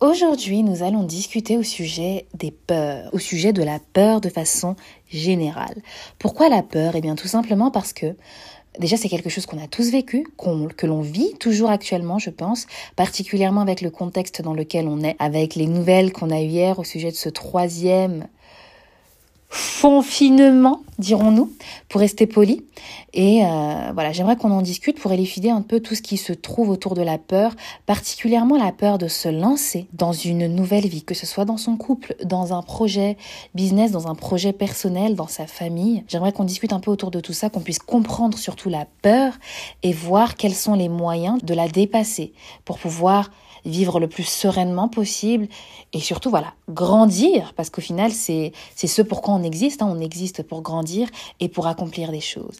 Aujourd'hui, nous allons discuter au sujet des peurs, au sujet de la peur de façon générale. Pourquoi la peur? Eh bien, tout simplement parce que Déjà, c'est quelque chose qu'on a tous vécu, que l'on vit toujours actuellement, je pense, particulièrement avec le contexte dans lequel on est, avec les nouvelles qu'on a eues hier au sujet de ce troisième confinement, dirons-nous, pour rester poli. Et euh, voilà, j'aimerais qu'on en discute pour élucider un peu tout ce qui se trouve autour de la peur, particulièrement la peur de se lancer dans une nouvelle vie, que ce soit dans son couple, dans un projet business, dans un projet personnel, dans sa famille. J'aimerais qu'on discute un peu autour de tout ça, qu'on puisse comprendre surtout la peur et voir quels sont les moyens de la dépasser pour pouvoir vivre le plus sereinement possible et surtout voilà grandir parce qu'au final c'est ce pourquoi on existe hein. on existe pour grandir et pour accomplir des choses.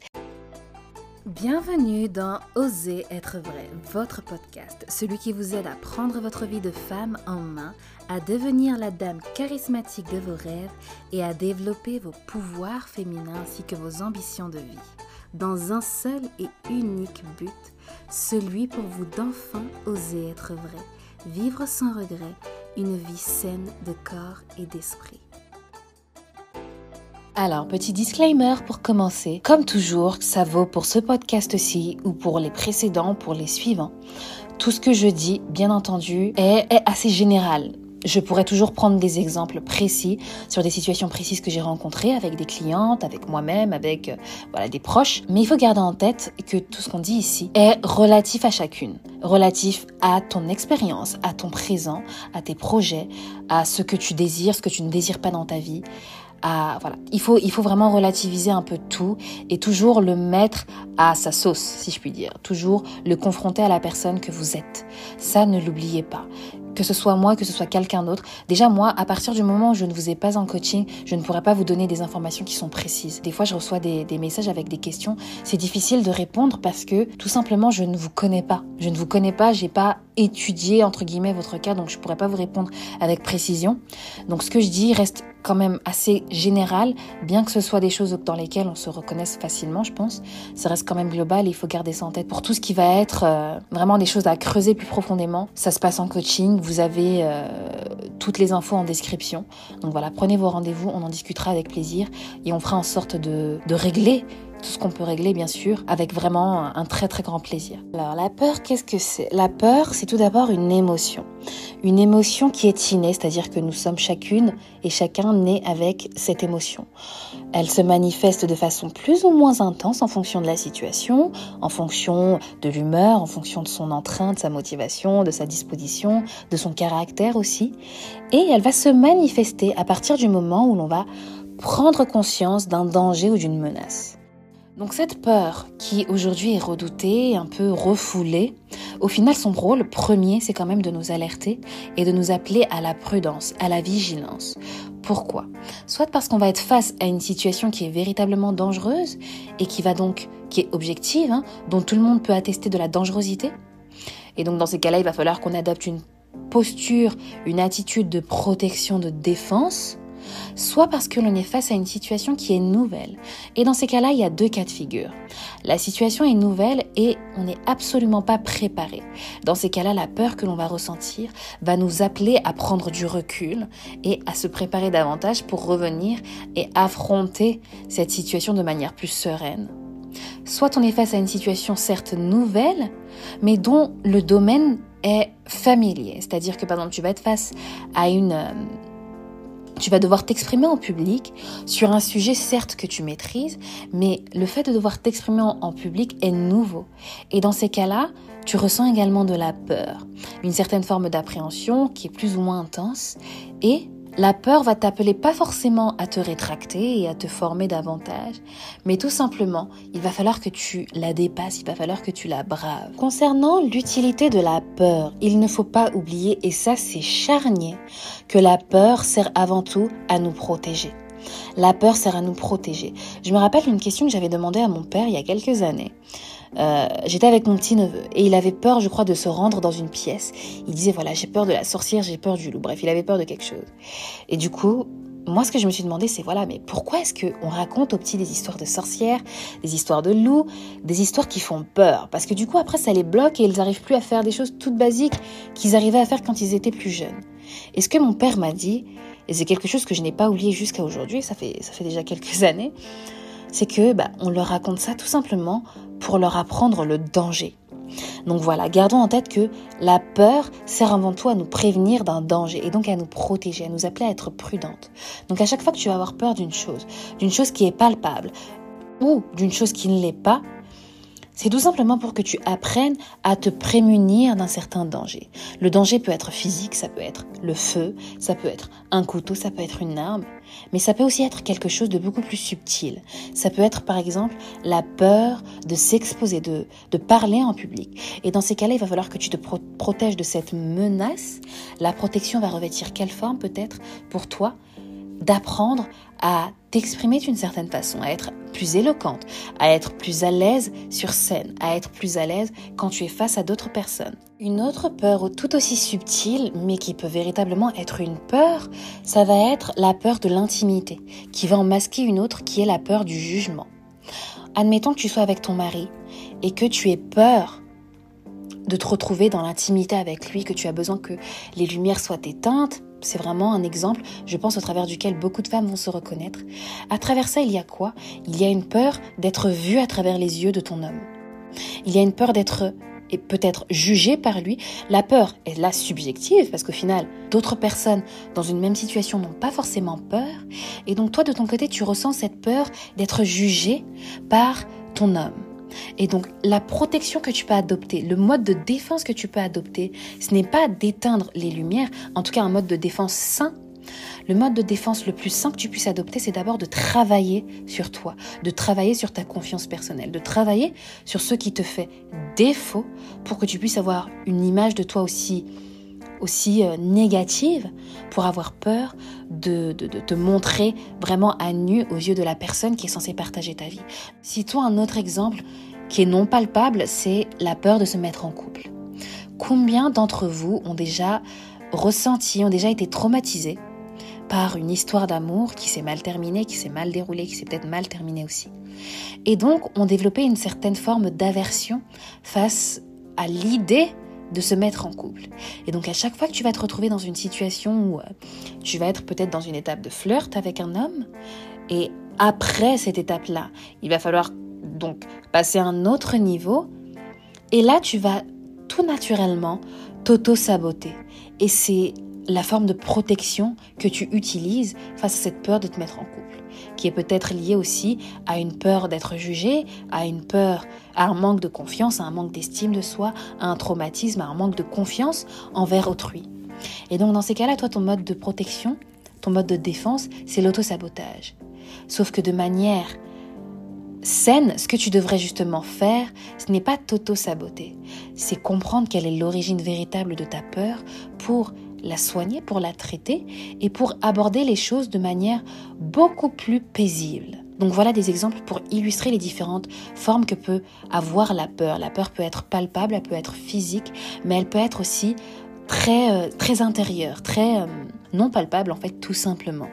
Bienvenue dans Oser être vrai, votre podcast, celui qui vous aide à prendre votre vie de femme en main, à devenir la dame charismatique de vos rêves et à développer vos pouvoirs féminins ainsi que vos ambitions de vie, dans un seul et unique but, celui pour vous d'enfin oser être vrai Vivre sans regret, une vie saine de corps et d'esprit. Alors, petit disclaimer pour commencer. Comme toujours, ça vaut pour ce podcast-ci ou pour les précédents, pour les suivants. Tout ce que je dis, bien entendu, est, est assez général. Je pourrais toujours prendre des exemples précis sur des situations précises que j'ai rencontrées avec des clientes, avec moi-même, avec euh, voilà des proches. Mais il faut garder en tête que tout ce qu'on dit ici est relatif à chacune, relatif à ton expérience, à ton présent, à tes projets, à ce que tu désires, ce que tu ne désires pas dans ta vie. Voilà, il faut, il faut vraiment relativiser un peu tout et toujours le mettre à sa sauce, si je puis dire. Toujours le confronter à la personne que vous êtes. Ça, ne l'oubliez pas que ce soit moi, que ce soit quelqu'un d'autre. Déjà, moi, à partir du moment où je ne vous ai pas en coaching, je ne pourrais pas vous donner des informations qui sont précises. Des fois, je reçois des, messages avec des questions. C'est difficile de répondre parce que tout simplement, je ne vous connais pas. Je ne vous connais pas, j'ai pas étudié, entre guillemets, votre cas, donc je pourrais pas vous répondre avec précision. Donc, ce que je dis reste quand même assez général, bien que ce soit des choses dans lesquelles on se reconnaisse facilement, je pense. Ça reste quand même global et il faut garder ça en tête. Pour tout ce qui va être euh, vraiment des choses à creuser plus profondément, ça se passe en coaching. Vous avez euh, toutes les infos en description. Donc voilà, prenez vos rendez-vous, on en discutera avec plaisir et on fera en sorte de, de régler tout ce qu'on peut régler, bien sûr, avec vraiment un très très grand plaisir. Alors la peur, qu'est-ce que c'est? La peur, c'est tout d'abord une émotion. Une émotion qui est innée, c'est-à-dire que nous sommes chacune et chacun né avec cette émotion. Elle se manifeste de façon plus ou moins intense en fonction de la situation, en fonction de l'humeur, en fonction de son entrain, de sa motivation, de sa disposition, de son caractère aussi. Et elle va se manifester à partir du moment où l'on va prendre conscience d'un danger ou d'une menace. Donc cette peur qui aujourd'hui est redoutée, un peu refoulée, au final son rôle premier c'est quand même de nous alerter et de nous appeler à la prudence, à la vigilance. Pourquoi? Soit parce qu'on va être face à une situation qui est véritablement dangereuse et qui va donc, qui est objective, hein, dont tout le monde peut attester de la dangerosité. Et donc dans ces cas-là, il va falloir qu'on adopte une posture, une attitude de protection, de défense soit parce que l'on est face à une situation qui est nouvelle. Et dans ces cas-là, il y a deux cas de figure. La situation est nouvelle et on n'est absolument pas préparé. Dans ces cas-là, la peur que l'on va ressentir va nous appeler à prendre du recul et à se préparer davantage pour revenir et affronter cette situation de manière plus sereine. Soit on est face à une situation certes nouvelle, mais dont le domaine est familier. C'est-à-dire que par exemple, tu vas être face à une euh, tu vas devoir t'exprimer en public sur un sujet certes que tu maîtrises, mais le fait de devoir t'exprimer en public est nouveau. Et dans ces cas-là, tu ressens également de la peur, une certaine forme d'appréhension qui est plus ou moins intense, et la peur va t'appeler pas forcément à te rétracter et à te former davantage, mais tout simplement, il va falloir que tu la dépasses, il va falloir que tu la braves. Concernant l'utilité de la peur, il ne faut pas oublier, et ça c'est charnier, que la peur sert avant tout à nous protéger. La peur sert à nous protéger. Je me rappelle une question que j'avais demandée à mon père il y a quelques années. Euh, j'étais avec mon petit neveu et il avait peur, je crois, de se rendre dans une pièce. Il disait voilà, j'ai peur de la sorcière, j'ai peur du loup. Bref, il avait peur de quelque chose. Et du coup, moi, ce que je me suis demandé, c'est voilà, mais pourquoi est-ce qu'on raconte aux petits des histoires de sorcières, des histoires de loups, des histoires qui font peur? Parce que du coup, après, ça les bloque et ils n'arrivent plus à faire des choses toutes basiques qu'ils arrivaient à faire quand ils étaient plus jeunes. Et ce que mon père m'a dit, et c'est quelque chose que je n'ai pas oublié jusqu'à aujourd'hui, ça fait, ça fait déjà quelques années, c'est que bah, on leur raconte ça tout simplement pour leur apprendre le danger. Donc voilà, gardons en tête que la peur sert avant tout à nous prévenir d'un danger et donc à nous protéger, à nous appeler à être prudente. Donc à chaque fois que tu vas avoir peur d'une chose, d'une chose qui est palpable ou d'une chose qui ne l'est pas, c'est tout simplement pour que tu apprennes à te prémunir d'un certain danger. Le danger peut être physique, ça peut être le feu, ça peut être un couteau, ça peut être une arme, mais ça peut aussi être quelque chose de beaucoup plus subtil. Ça peut être par exemple la peur de s'exposer, de, de parler en public. Et dans ces cas-là, il va falloir que tu te protèges de cette menace. La protection va revêtir quelle forme peut-être pour toi? D'apprendre à t'exprimer d'une certaine façon, à être plus éloquente, à être plus à l'aise sur scène, à être plus à l'aise quand tu es face à d'autres personnes. Une autre peur tout aussi subtile, mais qui peut véritablement être une peur, ça va être la peur de l'intimité, qui va en masquer une autre qui est la peur du jugement. Admettons que tu sois avec ton mari et que tu aies peur de te retrouver dans l'intimité avec lui, que tu as besoin que les lumières soient éteintes, c'est vraiment un exemple, je pense, au travers duquel beaucoup de femmes vont se reconnaître. À travers ça, il y a quoi? Il y a une peur d'être vue à travers les yeux de ton homme. Il y a une peur d'être et peut-être jugée par lui. La peur est là subjective parce qu'au final, d'autres personnes dans une même situation n'ont pas forcément peur. Et donc toi, de ton côté, tu ressens cette peur d'être jugée par ton homme. Et donc, la protection que tu peux adopter, le mode de défense que tu peux adopter, ce n'est pas d'éteindre les lumières, en tout cas un mode de défense sain. Le mode de défense le plus sain que tu puisses adopter, c'est d'abord de travailler sur toi, de travailler sur ta confiance personnelle, de travailler sur ce qui te fait défaut pour que tu puisses avoir une image de toi aussi aussi euh, négative pour avoir peur de, de, te montrer vraiment à nu aux yeux de la personne qui est censée partager ta vie. Citons un autre exemple qui est non palpable, c'est la peur de se mettre en couple. Combien d'entre vous ont déjà ressenti, ont déjà été traumatisés par une histoire d'amour qui s'est mal terminée, qui s'est mal déroulée, qui s'est peut-être mal terminée aussi? Et donc ont développé une certaine forme d'aversion face à l'idée de se mettre en couple. Et donc à chaque fois que tu vas te retrouver dans une situation où euh, tu vas être peut-être dans une étape de flirt avec un homme, et après cette étape-là, il va falloir donc passer à un autre niveau. Et là, tu vas tout naturellement t'auto-saboter. Et c'est la forme de protection que tu utilises face à cette peur de te mettre en couple, qui est peut-être liée aussi à une peur d'être jugé, à une peur, à un manque de confiance, à un manque d'estime de soi, à un traumatisme, à un manque de confiance envers autrui. Et donc dans ces cas-là, toi, ton mode de protection, ton mode de défense, c'est l'auto-sabotage. Sauf que de manière saine, ce que tu devrais justement faire, ce n'est pas t'auto-saboter, c'est comprendre quelle est l'origine véritable de ta peur pour la soigner, pour la traiter et pour aborder les choses de manière beaucoup plus paisible. Donc voilà des exemples pour illustrer les différentes formes que peut avoir la peur. La peur peut être palpable, elle peut être physique, mais elle peut être aussi très, euh, très intérieure, très euh, non palpable en fait tout simplement.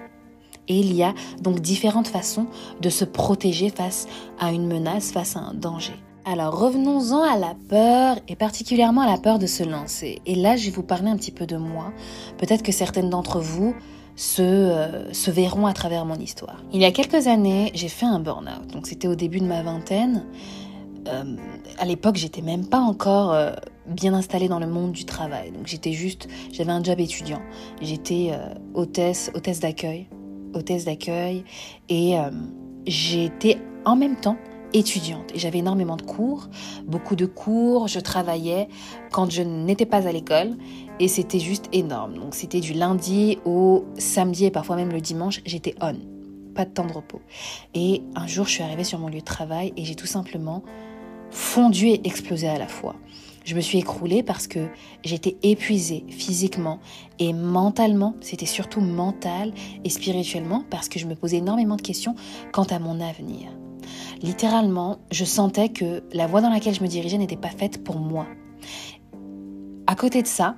Et il y a donc différentes façons de se protéger face à une menace, face à un danger. Alors revenons-en à la peur et particulièrement à la peur de se lancer. Et là, je vais vous parler un petit peu de moi. Peut-être que certaines d'entre vous se, euh, verront à travers mon histoire. Il y a quelques années, j'ai fait un burn-out. Donc c'était au début de ma vingtaine. Euh, à l'époque, j'étais même pas encore euh, bien installée dans le monde du travail. Donc j'étais juste, j'avais un job étudiant. J'étais hôtesse, hôtesse d'accueil hôtesse d'accueil et j'étais en même temps étudiante et j'avais énormément de cours, beaucoup de cours, je travaillais quand je n'étais pas à l'école et c'était juste énorme. Donc c'était du lundi au samedi et parfois même le dimanche, j'étais on, pas de temps de repos. Et un jour, je suis arrivée sur mon lieu de travail et j'ai tout simplement fondu et explosé à la fois. Je me suis écroulée parce que j'étais épuisée physiquement et mentalement, c'était surtout mental et spirituellement parce que je me posais énormément de questions quant à mon avenir. Littéralement, je sentais que la voie dans laquelle je me dirigeais n'était pas faite pour moi. À côté de ça,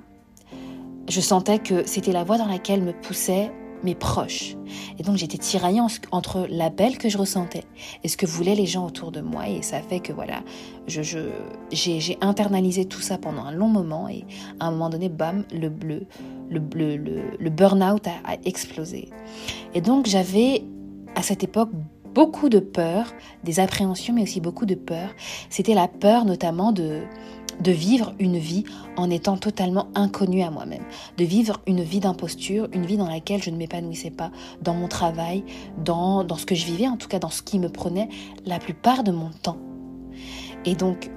je sentais que c'était la voie dans laquelle me poussaient mes proches. Et donc j'étais tiraillée entre l'appel que je ressentais et ce que voulaient les gens autour de moi. Et ça fait que voilà, j'ai, internalisé tout ça pendant un long moment. Et à un moment donné, bam, le, bleu, le, le, le, burn-out a, a explosé. Et donc j'avais à cette époque beaucoup de peur, des appréhensions, mais aussi beaucoup de peur. C'était la peur notamment de, vivre une vie en étant totalement inconnue à moi-même, de vivre une vie d'imposture, une vie dans laquelle je ne m'épanouissais pas dans mon travail, dans, dans ce que je vivais, en tout cas dans ce qui me prenait la plupart de mon temps. Et donc,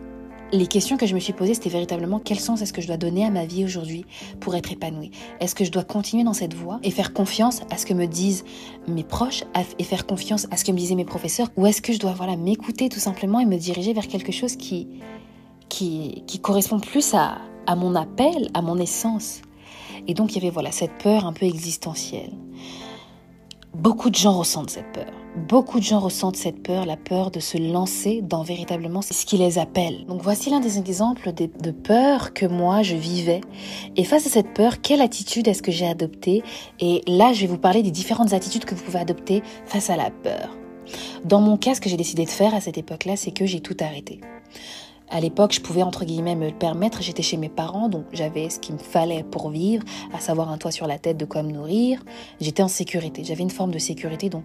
les questions que je me suis posées, c'était véritablement quel sens est-ce que je dois donner à ma vie aujourd'hui pour être épanouie? Est-ce que je dois continuer dans cette voie et faire confiance à ce que me disent mes proches et faire confiance à ce que me disaient mes professeurs? Ou est-ce que je dois voilà, m'écouter tout simplement et me diriger vers quelque chose qui, qui, correspond plus à, à mon appel, à mon essence? Et donc il y avait voilà cette peur un peu existentielle. Beaucoup de gens ressentent cette peur. Beaucoup de gens ressentent cette peur, la peur de se lancer dans véritablement ce qui les appelle. Donc voici l'un des exemples de, peur que moi je vivais. Et face à cette peur, quelle attitude est-ce que j'ai adoptée? Et là, je vais vous parler des différentes attitudes que vous pouvez adopter face à la peur. Dans mon cas, ce que j'ai décidé de faire à cette époque-là, c'est que j'ai tout arrêté. À l'époque, je pouvais entre guillemets me le permettre. J'étais chez mes parents, donc j'avais ce qu'il me fallait pour vivre, à savoir un toit sur la tête, de quoi me nourrir. J'étais en sécurité. J'avais une forme de sécurité, donc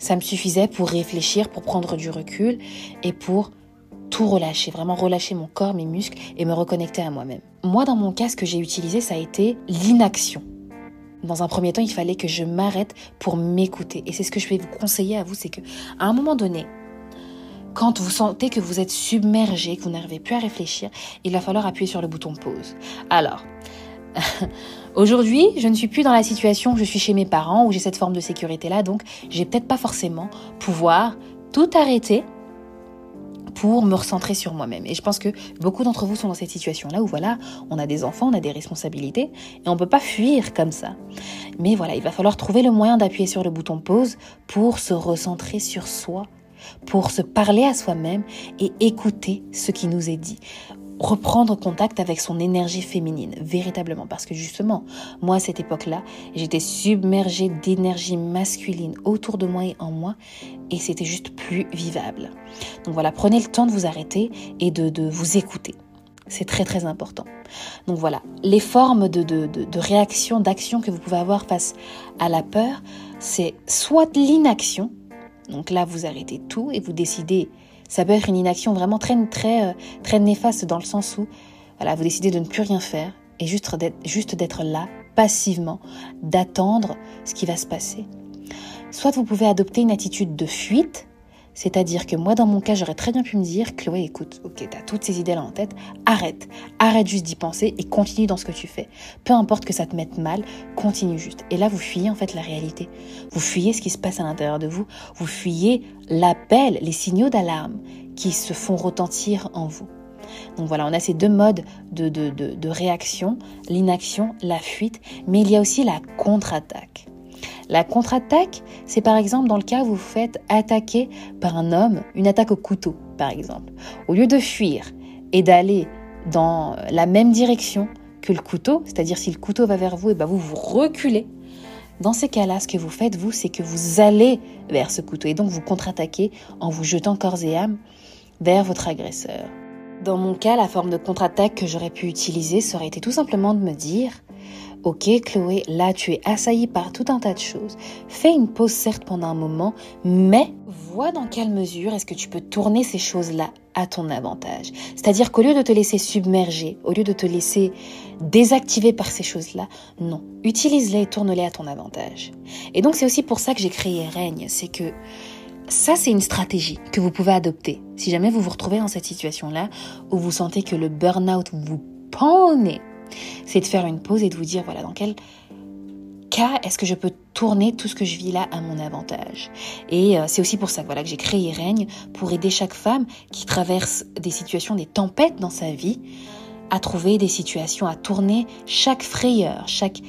ça me suffisait pour réfléchir, pour prendre du recul et pour tout relâcher, vraiment relâcher mon corps, mes muscles et me reconnecter à moi-même. Moi, dans mon cas, ce que j'ai utilisé, ça a été l'inaction. Dans un premier temps, il fallait que je m'arrête pour m'écouter. Et c'est ce que je vais vous conseiller à vous, c'est que à un moment donné, quand vous sentez que vous êtes submergé, que vous n'arrivez plus à réfléchir, il va falloir appuyer sur le bouton pause. Alors, aujourd'hui, je ne suis plus dans la situation où je suis chez mes parents, où j'ai cette forme de sécurité-là, donc j'ai peut-être pas forcément pouvoir tout arrêter pour me recentrer sur moi-même. Et je pense que beaucoup d'entre vous sont dans cette situation-là où voilà, on a des enfants, on a des responsabilités et on ne peut pas fuir comme ça. Mais voilà, il va falloir trouver le moyen d'appuyer sur le bouton pause pour se recentrer sur soi pour se parler à soi-même et écouter ce qui nous est dit. Reprendre contact avec son énergie féminine, véritablement. Parce que justement, moi, à cette époque-là, j'étais submergée d'énergie masculine autour de moi et en moi, et c'était juste plus vivable. Donc voilà, prenez le temps de vous arrêter et de, vous écouter. C'est très très important. Donc voilà, les formes de, de, de réaction, d'action que vous pouvez avoir face à la peur, c'est soit l'inaction, donc là, vous arrêtez tout et vous décidez. Ça peut être une inaction vraiment très, très, euh, très néfaste dans le sens où voilà, vous décidez de ne plus rien faire et juste d'être là, passivement, d'attendre ce qui va se passer. Soit vous pouvez adopter une attitude de fuite, c'est-à-dire que moi, dans mon cas, j'aurais très bien pu me dire, Chloé, écoute, ok, t'as toutes ces idées-là en tête, arrête, arrête juste d'y penser et continue dans ce que tu fais. Peu importe que ça te mette mal, continue juste. Et là, vous fuyez en fait la réalité. Vous fuyez ce qui se passe à l'intérieur de vous. Vous fuyez l'appel, les signaux d'alarme qui se font retentir en vous. Donc voilà, on a ces deux modes de, de, de réaction, l'inaction, la fuite, mais il y a aussi la contre-attaque. La contre-attaque, c'est par exemple dans le cas où vous faites attaquer par un homme, une attaque au couteau par exemple. Au lieu de fuir et d'aller dans la même direction que le couteau, c'est-à-dire si le couteau va vers vous, et ben vous vous reculez. Dans ces cas-là, ce que vous faites, vous, c'est que vous allez vers ce couteau et donc vous contre-attaquez en vous jetant corps et âme vers votre agresseur. Dans mon cas, la forme de contre-attaque que j'aurais pu utiliser, ça aurait été tout simplement de me dire Ok Chloé, là tu es assaillie par tout un tas de choses. Fais une pause certes pendant un moment, mais vois dans quelle mesure est-ce que tu peux tourner ces choses-là à ton avantage. C'est-à-dire qu'au lieu de te laisser submerger, au lieu de te laisser désactiver par ces choses-là, non, utilise-les et tourne-les à ton avantage. Et donc c'est aussi pour ça que j'ai créé Règne, c'est que ça, c'est une stratégie que vous pouvez adopter. Si jamais vous vous retrouvez dans cette situation-là où vous sentez que le burn-out vous pend c'est de faire une pause et de vous dire, voilà, dans quel cas est-ce que je peux tourner tout ce que je vis là à mon avantage. Et euh, c'est aussi pour ça voilà, que j'ai créé Règne, pour aider chaque femme qui traverse des situations, des tempêtes dans sa vie, à trouver des situations, à tourner chaque frayeur, chaque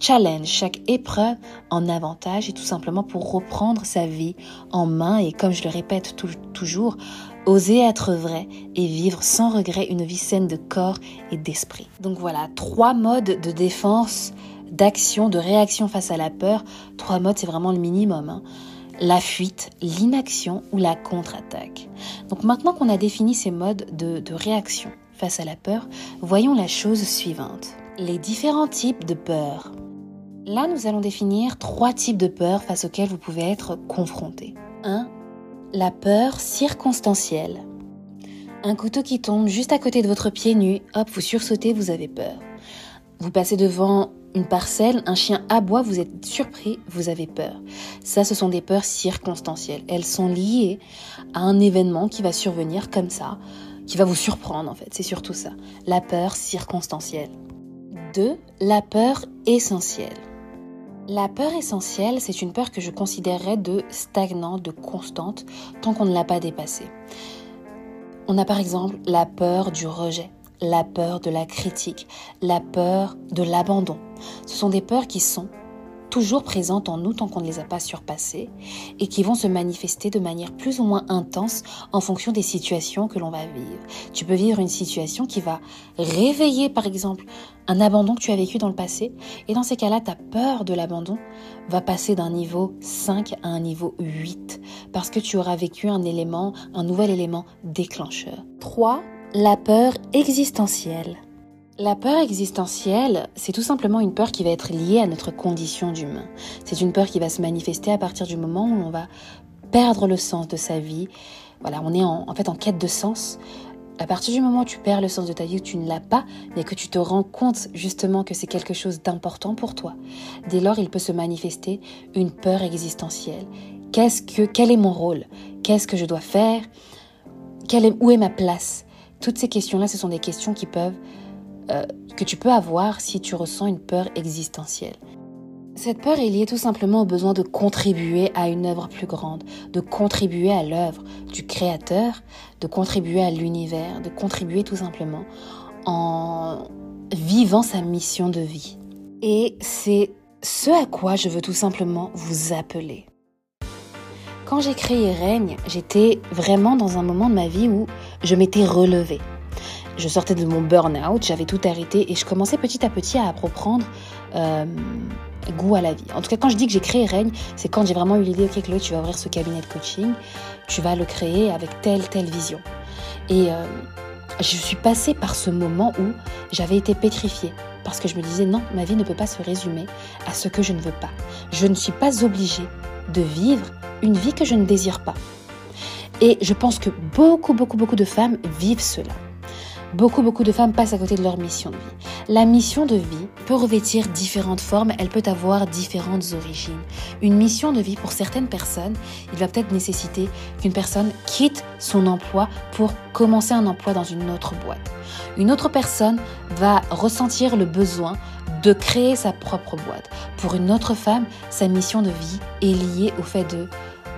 challenge, chaque épreuve en avantage et tout simplement pour reprendre sa vie en main. Et comme je le répète toujours, oser être vrai et vivre sans regret une vie saine de corps et d'esprit. Donc voilà, trois modes de défense d'action, de réaction face à la peur. Trois modes, c'est vraiment le minimum. Hein. La fuite, l'inaction ou la contre-attaque. Donc maintenant qu'on a défini ces modes de, de réaction face à la peur, voyons la chose suivante. Les différents types de peur. Là, nous allons définir trois types de peur face auxquels vous pouvez être confronté. 1. La peur circonstancielle. Un couteau qui tombe juste à côté de votre pied nu, hop, vous sursautez, vous avez peur. Vous passez devant une parcelle, un chien aboie, vous êtes surpris, vous avez peur. Ça, ce sont des peurs circonstancielles. Elles sont liées à un événement qui va survenir comme ça, qui va vous surprendre en fait. C'est surtout ça. La peur circonstancielle. 2. La peur essentielle. La peur essentielle, c'est une peur que je considérerais de stagnante, de constante, tant qu'on ne l'a pas dépassée. On a par exemple la peur du rejet, la peur de la critique, la peur de l'abandon. Ce sont des peurs qui sont toujours présentes en nous tant qu'on ne les a pas surpassées et qui vont se manifester de manière plus ou moins intense en fonction des situations que l'on va vivre. Tu peux vivre une situation qui va réveiller par exemple un abandon que tu as vécu dans le passé et dans ces cas-là ta peur de l'abandon va passer d'un niveau 5 à un niveau 8 parce que tu auras vécu un élément, un nouvel élément déclencheur. 3. La peur existentielle. La peur existentielle, c'est tout simplement une peur qui va être liée à notre condition d'humain. C'est une peur qui va se manifester à partir du moment où on va perdre le sens de sa vie. Voilà, on est en, fait en quête de sens. À partir du moment où tu perds le sens de ta vie, où tu ne l'as pas, mais que tu te rends compte justement que c'est quelque chose d'important pour toi, dès lors il peut se manifester une peur existentielle. Qu'est-ce que, quel est mon rôle? Qu'est-ce que je dois faire? Où est ma place? Toutes ces questions-là, ce sont des questions qui peuvent euh, que tu peux avoir si tu ressens une peur existentielle. Cette peur est liée tout simplement au besoin de contribuer à une œuvre plus grande, de contribuer à l'œuvre du créateur, de contribuer à l'univers, de contribuer tout simplement en vivant sa mission de vie. Et c'est ce à quoi je veux tout simplement vous appeler. Quand j'ai créé Règne, j'étais vraiment dans un moment de ma vie où je m'étais relevée je sortais de mon burn-out, j'avais tout arrêté et je commençais petit à petit à reprendre euh, goût à la vie. En tout cas, quand je dis que j'ai créé Règne, c'est quand j'ai vraiment eu l'idée, ok Chloé, tu vas ouvrir ce cabinet de coaching, tu vas le créer avec telle, telle vision. Et euh, je suis passée par ce moment où j'avais été pétrifiée parce que je me disais non, ma vie ne peut pas se résumer à ce que je ne veux pas. Je ne suis pas obligée de vivre une vie que je ne désire pas. Et je pense que beaucoup, beaucoup, beaucoup de femmes vivent cela. Beaucoup, beaucoup de femmes passent à côté de leur mission de vie. La mission de vie peut revêtir différentes formes, elle peut avoir différentes origines. Une mission de vie pour certaines personnes, il va peut-être nécessiter qu'une personne quitte son emploi pour commencer un emploi dans une autre boîte. Une autre personne va ressentir le besoin de créer sa propre boîte. Pour une autre femme, sa mission de vie est liée au fait de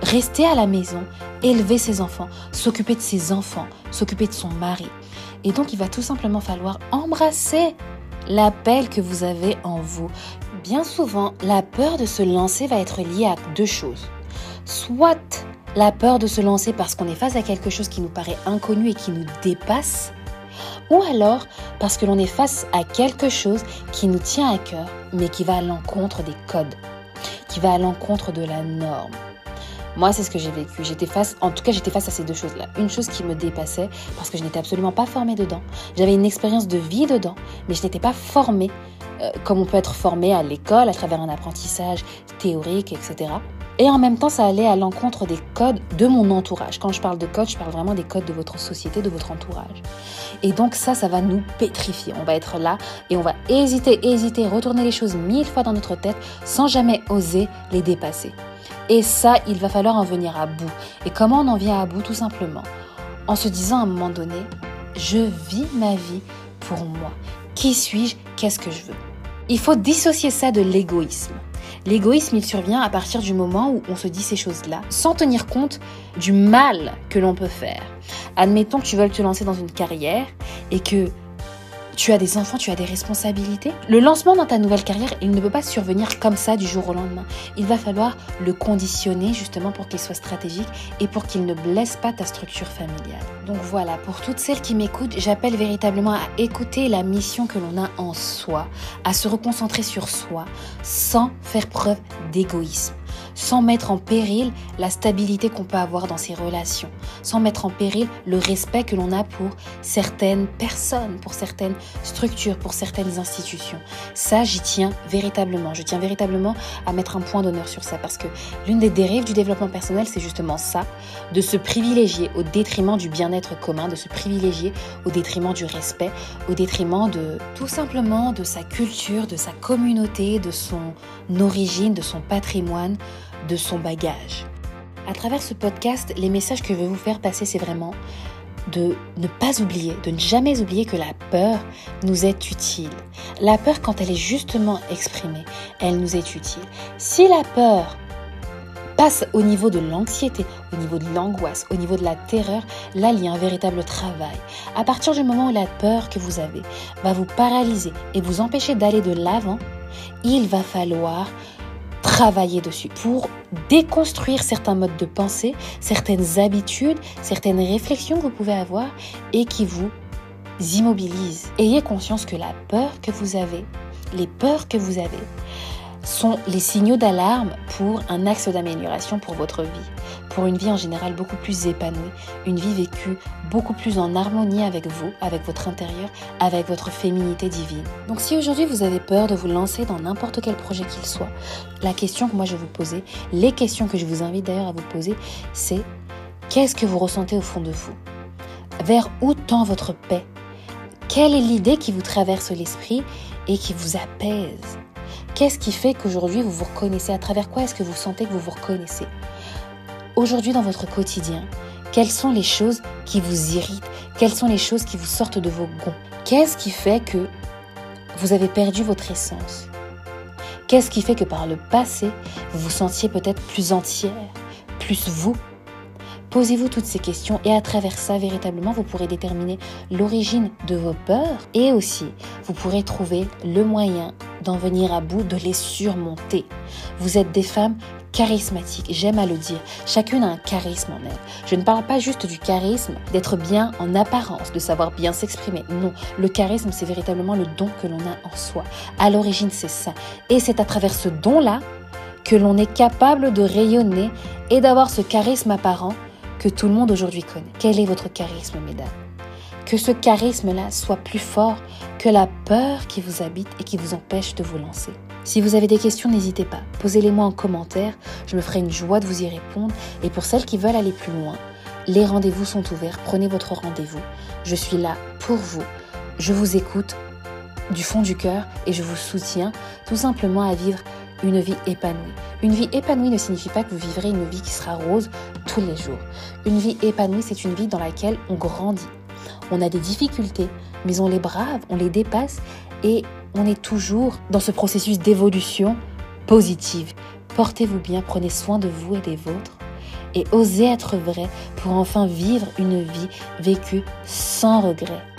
rester à la maison, élever ses enfants, s'occuper de ses enfants, s'occuper de son mari. Et donc, il va tout simplement falloir embrasser l'appel que vous avez en vous. Bien souvent, la peur de se lancer va être liée à deux choses. Soit la peur de se lancer parce qu'on est face à quelque chose qui nous paraît inconnu et qui nous dépasse, ou alors parce que l'on est face à quelque chose qui nous tient à cœur, mais qui va à l'encontre des codes, qui va à l'encontre de la norme. Moi, c'est ce que j'ai vécu. J'étais face, en tout cas, j'étais face à ces deux choses-là. Une chose qui me dépassait parce que je n'étais absolument pas formée dedans. J'avais une expérience de vie dedans, mais je n'étais pas formée euh, comme on peut être formé à l'école à travers un apprentissage théorique, etc. Et en même temps, ça allait à l'encontre des codes de mon entourage. Quand je parle de codes, je parle vraiment des codes de votre société, de votre entourage. Et donc ça, ça va nous pétrifier. On va être là et on va hésiter, hésiter, retourner les choses mille fois dans notre tête sans jamais oser les dépasser. Et ça, il va falloir en venir à bout. Et comment on en vient à bout Tout simplement en se disant à un moment donné, je vis ma vie pour moi. Qui suis-je? Qu'est-ce que je veux? Il faut dissocier ça de l'égoïsme. L'égoïsme, il survient à partir du moment où on se dit ces choses-là, sans tenir compte du mal que l'on peut faire. Admettons que tu veux te lancer dans une carrière et que tu as des enfants, tu as des responsabilités. Le lancement dans ta nouvelle carrière, il ne peut pas survenir comme ça du jour au lendemain. Il va falloir le conditionner justement pour qu'il soit stratégique et pour qu'il ne blesse pas ta structure familiale. Donc voilà, pour toutes celles qui m'écoutent, j'appelle véritablement à écouter la mission que l'on a en soi, à se reconcentrer sur soi, sans faire preuve d'égoïsme sans mettre en péril la stabilité qu'on peut avoir dans ses relations, sans mettre en péril le respect que l'on a pour certaines personnes, pour certaines structures, pour certaines institutions. Ça, j'y tiens véritablement. Je tiens véritablement à mettre un point d'honneur sur ça parce que l'une des dérives du développement personnel, c'est justement ça, de se privilégier au détriment du bien-être commun, de se privilégier au détriment du respect, au détriment de tout simplement de sa culture, de sa communauté, de son origine, de son patrimoine, de son bagage. À travers ce podcast, les messages que je veux vous faire passer, c'est vraiment de ne pas oublier, de ne jamais oublier que la peur nous est utile. La peur, quand elle est justement exprimée, elle nous est utile. Si la peur passe au niveau de l'anxiété, au niveau de l'angoisse, au niveau de la terreur, là, il y a un véritable travail. À partir du moment où la peur que vous avez va vous paralyser et vous empêcher d'aller de l'avant, il va falloir travailler dessus pour déconstruire certains modes de pensée, certaines habitudes, certaines réflexions que vous pouvez avoir et qui vous immobilisent. Ayez conscience que la peur que vous avez, les peurs que vous avez, sont les signaux d'alarme pour un axe d'amélioration pour votre vie, pour une vie en général beaucoup plus épanouie, une vie vécue beaucoup plus en harmonie avec vous, avec votre intérieur, avec votre féminité divine. Donc si aujourd'hui vous avez peur de vous lancer dans n'importe quel projet qu'il soit, la question que moi je vais vous poser, les questions que je vous invite d'ailleurs à vous poser, c'est qu'est-ce que vous ressentez au fond de vous? Vers où tend votre paix? Quelle est l'idée qui vous traverse l'esprit et qui vous apaise? Qu'est-ce qui fait qu'aujourd'hui vous vous reconnaissez? À travers quoi est-ce que vous sentez que vous vous reconnaissez? Aujourd'hui dans votre quotidien, quelles sont les choses qui vous irritent? Quelles sont les choses qui vous sortent de vos gonds? Qu'est-ce qui fait que vous avez perdu votre essence? Qu'est-ce qui fait que par le passé, vous vous sentiez peut-être plus entière, plus vous Posez-vous toutes ces questions et à travers ça, véritablement, vous pourrez déterminer l'origine de vos peurs et aussi, vous pourrez trouver le moyen d'en venir à bout, de les surmonter. Vous êtes des femmes charismatiques, j'aime à le dire. Chacune a un charisme en elle. Je ne parle pas juste du charisme d'être bien en apparence, de savoir bien s'exprimer. Non, le charisme, c'est véritablement le don que l'on a en soi. À l'origine, c'est ça. Et c'est à travers ce don-là que l'on est capable de rayonner et d'avoir ce charisme apparent que tout le monde aujourd'hui connaît. Quel est votre charisme, mesdames? Que ce charisme-là soit plus fort que la peur qui vous habite et qui vous empêche de vous lancer. Si vous avez des questions, n'hésitez pas. Posez-les-moi en commentaire. Je me ferai une joie de vous y répondre. Et pour celles qui veulent aller plus loin, les rendez-vous sont ouverts. Prenez votre rendez-vous. Je suis là pour vous. Je vous écoute du fond du cœur et je vous soutiens tout simplement à vivre une vie épanouie. Une vie épanouie ne signifie pas que vous vivrez une vie qui sera rose tous les jours. Une vie épanouie, c'est une vie dans laquelle on grandit. On a des difficultés, mais on les brave, on les dépasse et on est toujours dans ce processus d'évolution positive. Portez-vous bien, prenez soin de vous et des vôtres et osez être vrai pour enfin vivre une vie vécue sans regret.